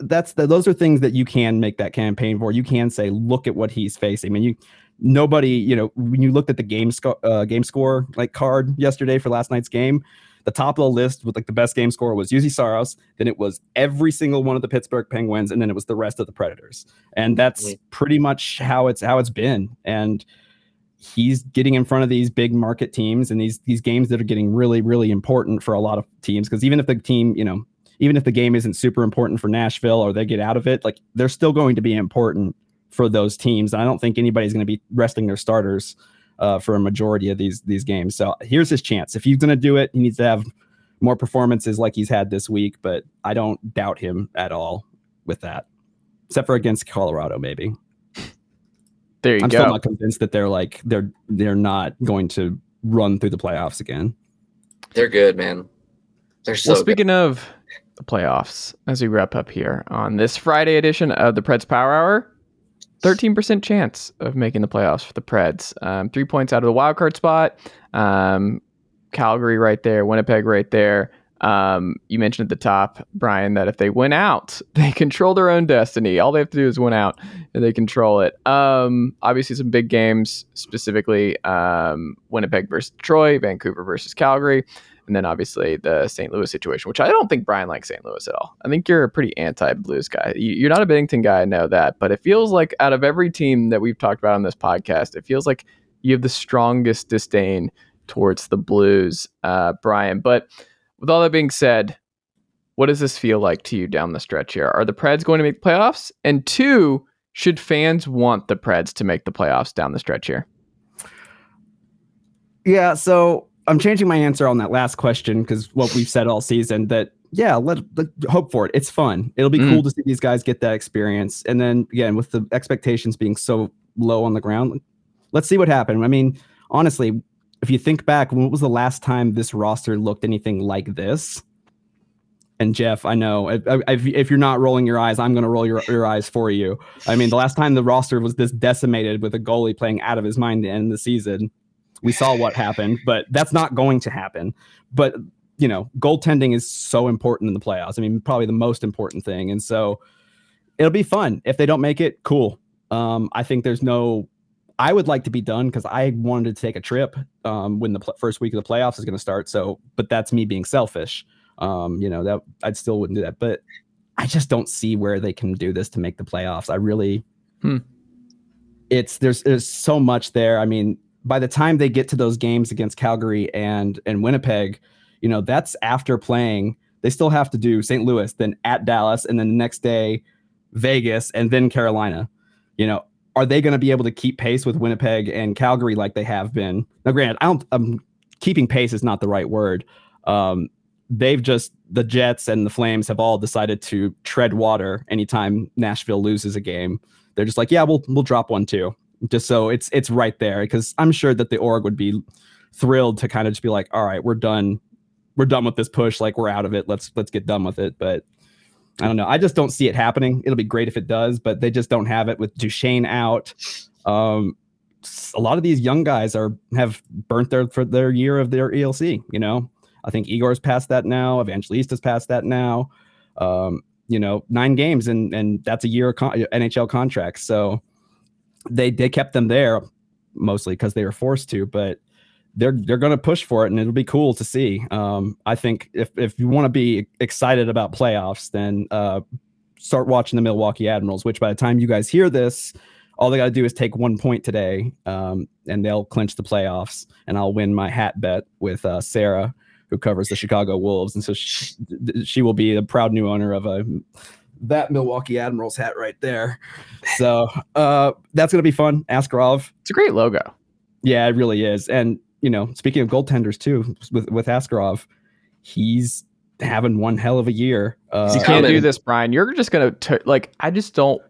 Speaker 3: That's the, those are things that you can make that campaign for. You can say, look at what he's facing. I mean, you nobody, you know, when you looked at the game score, uh, game score like card yesterday for last night's game, the top of the list with like the best game score was Juuse Saros. Then it was every single one of the Pittsburgh Penguins, and then it was the rest of the Predators. And that's pretty much how it's how it's been. And he's getting in front of these big market teams and these these games that are getting really really important for a lot of teams. Because even if the team, you know, even if the game isn't super important for Nashville or they get out of it, like they're still going to be important for those teams. And I don't think anybody's going to be resting their starters uh, for a majority of these these games. So here's his chance. If he's going to do it, he needs to have more performances like he's had this week. But I don't doubt him at all with that, except for against Colorado, maybe.
Speaker 1: There you
Speaker 3: I'm
Speaker 1: go.
Speaker 3: still not convinced that they're like they're they're not going to run through the playoffs again.
Speaker 4: They're good, man. They're so.
Speaker 1: Well, speaking good. of the playoffs, as we wrap up here on this Friday edition of the Preds Power Hour, 13% chance of making the playoffs for the Preds. Um, three points out of the wild card spot. Um, Calgary right there, Winnipeg right there. Um, you mentioned at the top, Bryan, that if they win out, they control their own destiny. All they have to do is win out, they control it. Um, obviously, some big games, specifically um, Winnipeg versus Detroit, Vancouver versus Calgary and then obviously the St. Louis situation, which I don't think Bryan likes St. Louis at all. I think you're a pretty anti-Blues guy. You're not a Binnington guy, I know that, but it feels like out of every team that we've talked about on this podcast, it feels like you have the strongest disdain towards the Blues, uh, Bryan. But with all that being said, what does this feel like to you down the stretch here? Are the Preds going to make playoffs? And two, should fans want the Preds to make the playoffs down the stretch here?
Speaker 3: Yeah, so I'm changing my answer on that last question because what we've said all season that yeah, let, let hope for it. It's fun. It'll be mm. cool to see these guys get that experience. And then again, with the expectations being so low on the ground, let's see what happened. I mean, honestly, if you think back, when was the last time this roster looked anything like this? And Jeff, I know if, if you're not rolling your eyes, I'm going to roll your, your eyes for you. I mean, the last time the roster was this decimated with a goalie playing out of his mind to end the season, we saw what happened, but that's not going to happen. But you know, goaltending is so important in the playoffs. I mean, probably the most important thing. And so it'll be fun. If they don't make it, cool. Um, I think there's no I would like to be done because I wanted to take a trip um, when the pl- first week of the playoffs is going to start. So, but that's me being selfish. Um, you know that I still wouldn't do that, but I just don't see where they can do this to make the playoffs. I really, hmm. it's there's there's so much there. I mean, by the time they get to those games against Calgary and and Winnipeg, you know that's after playing. They still have to do St. Louis, then at Dallas, and then the next day Vegas, and then Carolina. You know, are they going to be able to keep pace with Winnipeg and Calgary like they have been? Now, granted, I don't. Um, keeping pace is not the right word. Um, they've just the Jets and the Flames have all decided to tread water anytime Nashville loses a game. They're just like, yeah, we'll we'll drop one too, just so it's it's right there. Because I'm sure that the org would be thrilled to kind of just be like, all right, we're done, we're done with this push. Like we're out of it. Let's let's get done with it. But I don't know. I just don't see it happening. It'll be great if it does, but they just don't have it with Duchene out. Um, a lot of these young guys are have burnt their for their year of their ELC. You know, I think Egor's past that now. Evangelista's past that now. Um, you know, nine games and and that's a year con- NHL contract. So they they kept them there mostly because they were forced to, but they're they're going to push for it, and it'll be cool to see. Um, I think if if you want to be excited about playoffs, then uh, start watching the Milwaukee Admirals. Which by the time you guys hear this, all they got to do is take one point today, um, and they'll clinch the playoffs. And I'll win my hat bet with uh, Sarah, who covers the Chicago Wolves, and so she, she will be a proud new owner of a that Milwaukee Admirals hat right there. So uh, that's gonna be fun. Askarov.
Speaker 1: It's a great logo.
Speaker 3: Yeah, it really is. And you know, speaking of goaltenders too, with with Askarov, he's having one hell of a year.
Speaker 1: Uh, you can't do this, Bryan. You're just gonna t- like. I just don't,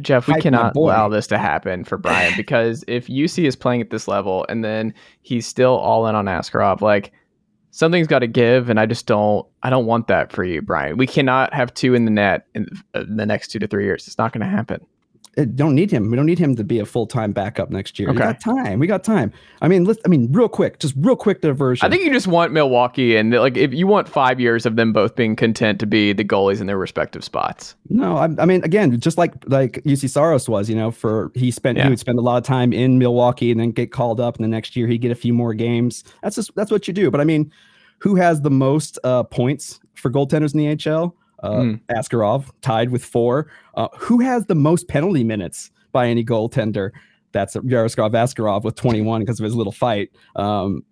Speaker 1: Jeff. We cannot allow this to happen for Bryan because if Juuse is playing at this level and then he's still all in on Askarov, like something's got to give, and I just don't. I don't want that for you, Bryan. We cannot have two in the net in, in the next two to three years. It's not going to happen
Speaker 3: don't need him. We don't need him to be a full time backup next year. Okay. We got time. We got time. I mean, let's. I mean, real quick, just real quick diversion.
Speaker 1: I think you just want Milwaukee and like if you want five years of them both being content to be the goalies in their respective spots.
Speaker 3: No, I, I mean, again, just like like Juuse Saros was, you know, for he spent yeah. he would spend a lot of time in Milwaukee and then get called up, and the next year he'd get a few more games. That's just that's what you do. But I mean, who has the most uh, points for goaltenders in the HL? Uh, mm. Askarov tied with four. Uh, who has the most penalty minutes by any goaltender? That's Yaroslav Askarov with 21 because of his little fight. Um,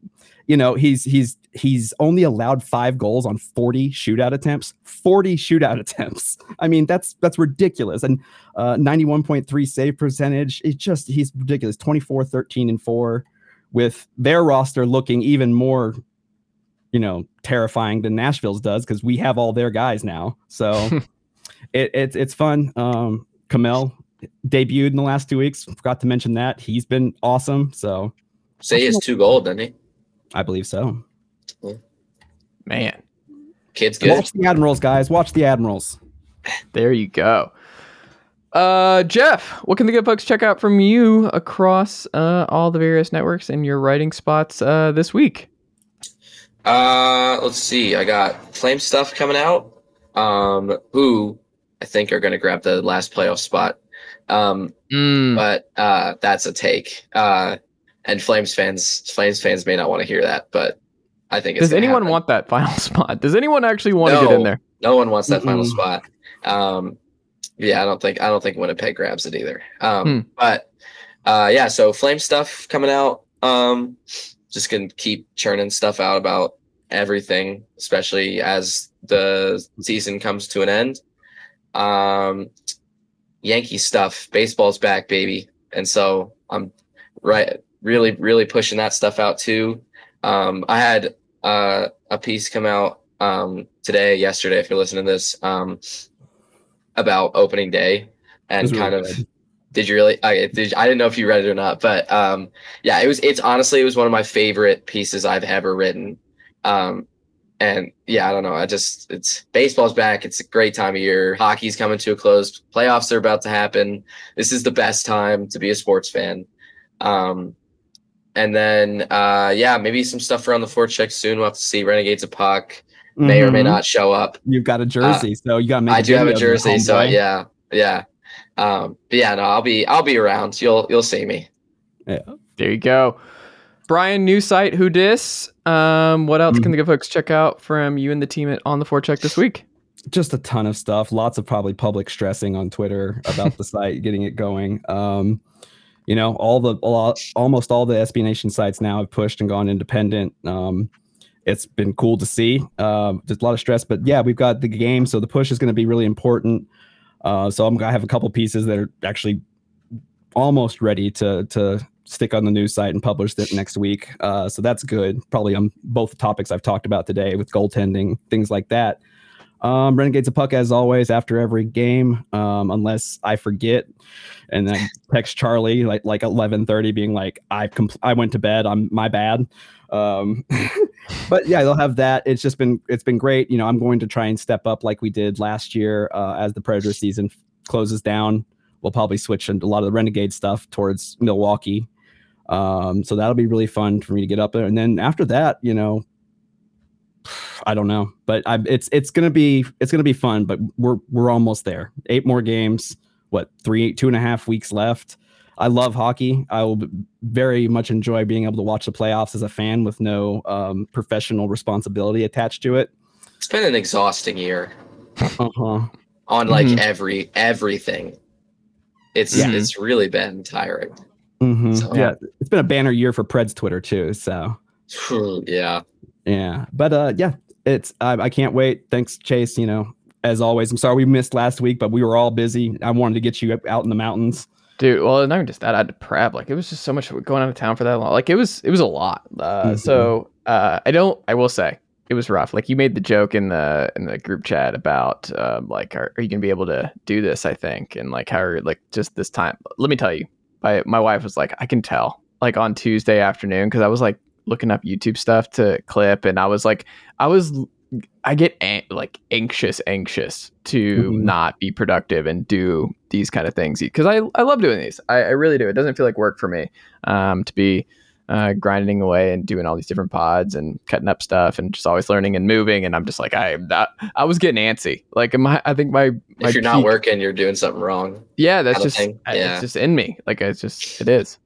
Speaker 3: you know, he's he's he's only allowed five goals on 40 shootout attempts. 40 shootout attempts. I mean, that's that's ridiculous. And uh, 91.3 save percentage. It's just he's ridiculous. 24, 13, and four with their roster looking even more you know terrifying than Nashville's does because we have all their guys now. So it, it's it's fun. Um, Kamel debuted in the last two weeks. Forgot to mention that he's been awesome. So
Speaker 4: say he has two gold, doesn't he?
Speaker 3: I believe so.
Speaker 1: Man,
Speaker 4: kids good.
Speaker 3: Watch the Admirals, guys. Watch the Admirals.
Speaker 1: There you go. Uh, Jeff, what can the good folks check out from you across uh, all the various networks and your writing spots uh, this week?
Speaker 4: Uh, let's see. I got Flame stuff coming out. Um, who I think are going to grab the last playoff spot. Um, mm. but uh, that's a take. Uh, and Flames fans, Flames fans may not want to hear that, but I think.
Speaker 1: It's does anyone happen. want that final spot? Does anyone actually want no, to get in there?
Speaker 4: No one wants that mm final spot. Um, yeah, I don't think I don't think Winnipeg grabs it either. Um, hmm. but uh, yeah, so Flame stuff coming out. Um, just gonna keep churning stuff out about everything, especially as the season comes to an end. Um, Yankee stuff, baseball's back, baby, and so I'm right really really pushing that stuff out too. Um, I had uh, a piece come out um, today, yesterday, if you're listening to this, um, about opening day and kind of. Did you really? I did. I didn't know if you read it or not, but um, yeah, it was. It's honestly, it was one of my favorite pieces I've ever written. Um, and yeah, I don't know. I just it's baseball's back. It's a great time of year. Hockey's coming to a close. Playoffs are about to happen. This is the best time to be a sports fan. Um, and then uh, yeah, maybe some stuff around the forecheck soon. We'll have to see. Renegades of Puck may mm-hmm. or may mm-hmm. not show up.
Speaker 3: You've got a jersey, uh, so you got.
Speaker 4: I do have a jersey, so yeah, yeah, um, but yeah, no, I'll be I'll be around. You'll you'll see me.
Speaker 1: Yeah, there you go. Bryan, new site, who dis? Um, what else mm-hmm. can the good folks check out from you and the team at on the forecheck this week?
Speaker 3: Just a ton of stuff. Lots of probably public stressing on Twitter about the site, getting it going. Um, you know, all the all, almost all the SB Nation sites now have pushed and gone independent. Um, it's been cool to see. Um, there's a lot of stress, but yeah, we've got the game, so the push is going to be really important. Uh, so I'm gonna have a couple pieces that are actually almost ready to to stick on the news site and publish it next week. Uh, so that's good. Probably on both topics I've talked about today with goaltending, things like that. Um, Renegades a Puck, as always, after every game, um, unless I forget, and then text Charlie like like eleven thirty, being like, "I compl- I went to bed. I'm my bad." Um, but yeah, they'll have that. It's just been it's been great. You know, I'm going to try and step up like we did last year uh, as the Predator season closes down. We'll probably switch a lot of the Renegade stuff towards Milwaukee. Um, so that'll be really fun for me to get up there. And then after that, you know, I don't know, but I, it's it's gonna be it's gonna be fun. But we're we're almost there. Eight more games. What three two and a half weeks left. I love hockey. I will very much enjoy being able to watch the playoffs as a fan with no um, professional responsibility attached to it.
Speaker 4: It's been an exhausting year. Uh-huh. On like mm-hmm. every everything. It's yeah. it's really been tiring.
Speaker 3: Mm-hmm. So, yeah, it's been a banner year for Preds Twitter too. So
Speaker 4: yeah,
Speaker 3: yeah, but uh, yeah, it's I, I can't wait. Thanks, Chase. You know, as always, I'm sorry we missed last week, but we were all busy. I wanted to get you out in the mountains.
Speaker 1: Dude, well, not even just that. I had to prep. Like it was just so much going out of town for that long. Like it was, it was a lot. Uh, mm-hmm. So uh, I don't. I will say it was rough. Like you made the joke in the in the group chat about uh, like, are, are you gonna be able to do this? I think, and like how are like just this time. Let me tell you, my my wife was like, I can tell. Like on Tuesday afternoon, because I was like looking up YouTube stuff to clip, and I was like, I was I get an- like anxious, anxious to mm-hmm. not be productive and do these kind of things because I, I love doing these. I, I, really do. It doesn't feel like work for me um, to be uh, grinding away and doing all these different pods and cutting up stuff and just always learning and moving. And I'm just like I that, I was getting antsy. Like my I I think my, my
Speaker 4: if you're peak, not working, you're doing something wrong.
Speaker 1: Yeah, that's just yeah. it's just in me. Like it's just it is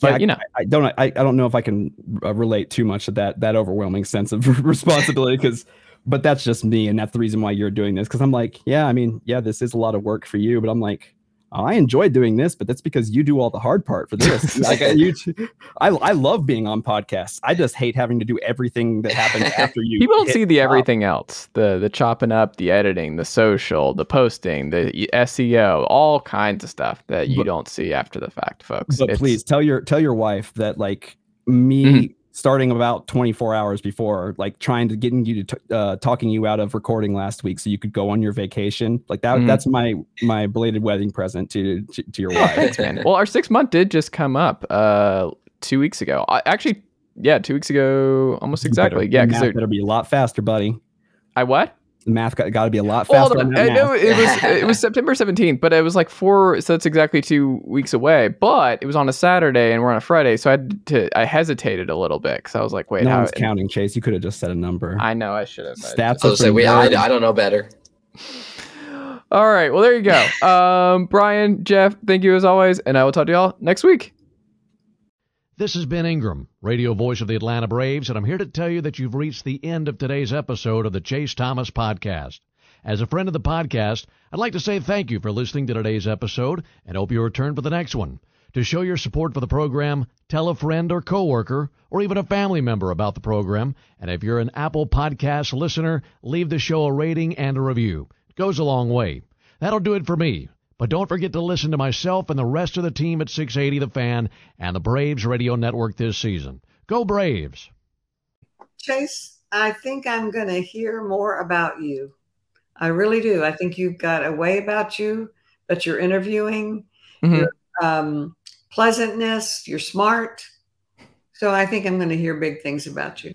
Speaker 3: but yeah, you know, I, I, don't, I, I don't know if I can uh, relate too much to that that overwhelming sense of responsibility because, but that's just me, and that's the reason why you're doing this. Because I'm like, yeah, I mean, yeah, this is a lot of work for you, but I'm like, I enjoy doing this, but that's because you do all the hard part for this. like you, I, I love being on podcasts. I just hate having to do everything that happens after you.
Speaker 1: People don't see the everything else the the chopping up, the editing, the social, the posting, the SEO, all kinds of stuff that you but, don't see after the fact, folks.
Speaker 3: But it's, please tell your tell your wife that like me. Mm-hmm starting about 24 hours before, like trying to getting you to t- uh, talking you out of recording last week so you could go on your vacation. Like that, mm. that's my my belated wedding present to to, to your wife. Thanks,
Speaker 1: man. Well, our six month did just come up uh two weeks ago. I, actually, yeah, two weeks ago, almost exactly.
Speaker 3: Better,
Speaker 1: yeah,
Speaker 3: because it better be a lot faster, buddy.
Speaker 1: I what?
Speaker 3: The math got, got to be a lot faster. Well,
Speaker 1: I know it was it was September 17th, but it was like four, so it's exactly two weeks away. But it was on a Saturday and we're on a Friday, so I had to I hesitated a little bit because I was like, wait,
Speaker 3: no
Speaker 1: how,
Speaker 3: one's counting, Chase. You could have just said a number.
Speaker 1: I know I should have.
Speaker 4: Stats. I, say, wait, I, I don't know better.
Speaker 1: All right, well there you go. Um, Bryan, Jeff, thank you as always, and I will talk to y'all next week.
Speaker 5: This is Ben Ingram, radio voice of the Atlanta Braves, and I'm here to tell you that you've reached the end of today's episode of the Chase Thomas Podcast. As a friend of the podcast, I'd like to say thank you for listening to today's episode and hope you return for the next one. To show your support for the program, tell a friend or coworker or even a family member about the program. And if you're an Apple Podcast listener, leave the show a rating and a review. It goes a long way. That'll do it for me. But don't forget to listen to myself and the rest of the team at 680 The Fan and the Braves Radio Network this season. Go Braves!
Speaker 6: Chase, I think I'm going to hear more about you. I really do. I think you've got a way about you that you're interviewing, mm-hmm. your um, pleasantness, you're smart. So I think I'm going to hear big things about you.